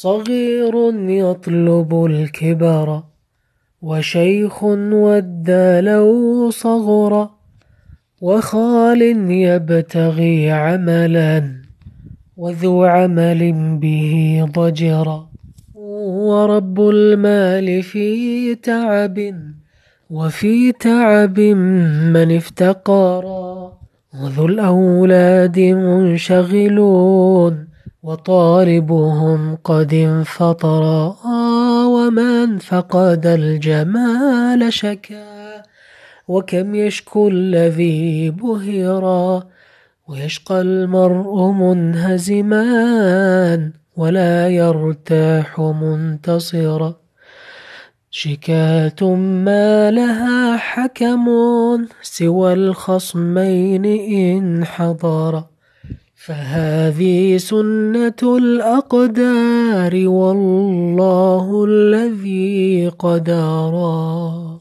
صغير يطلب الكبر وشيخ ودى لو صغر وخال يبتغي عملا وذو عمل به ضجر ورب المال في تعب وفي تعب من افتقرا وذو الأولاد منشغلون وطالبهم قد انفطرا ومن فقد الجمال شكا وكم يشكو الذي بهرا ويشقى المرء منهزما ولا يرتاح منتصرا شكاة ما لها حكم سوى الخصمين إن حضر فهذه سنة الأقدار والله الذي قدرا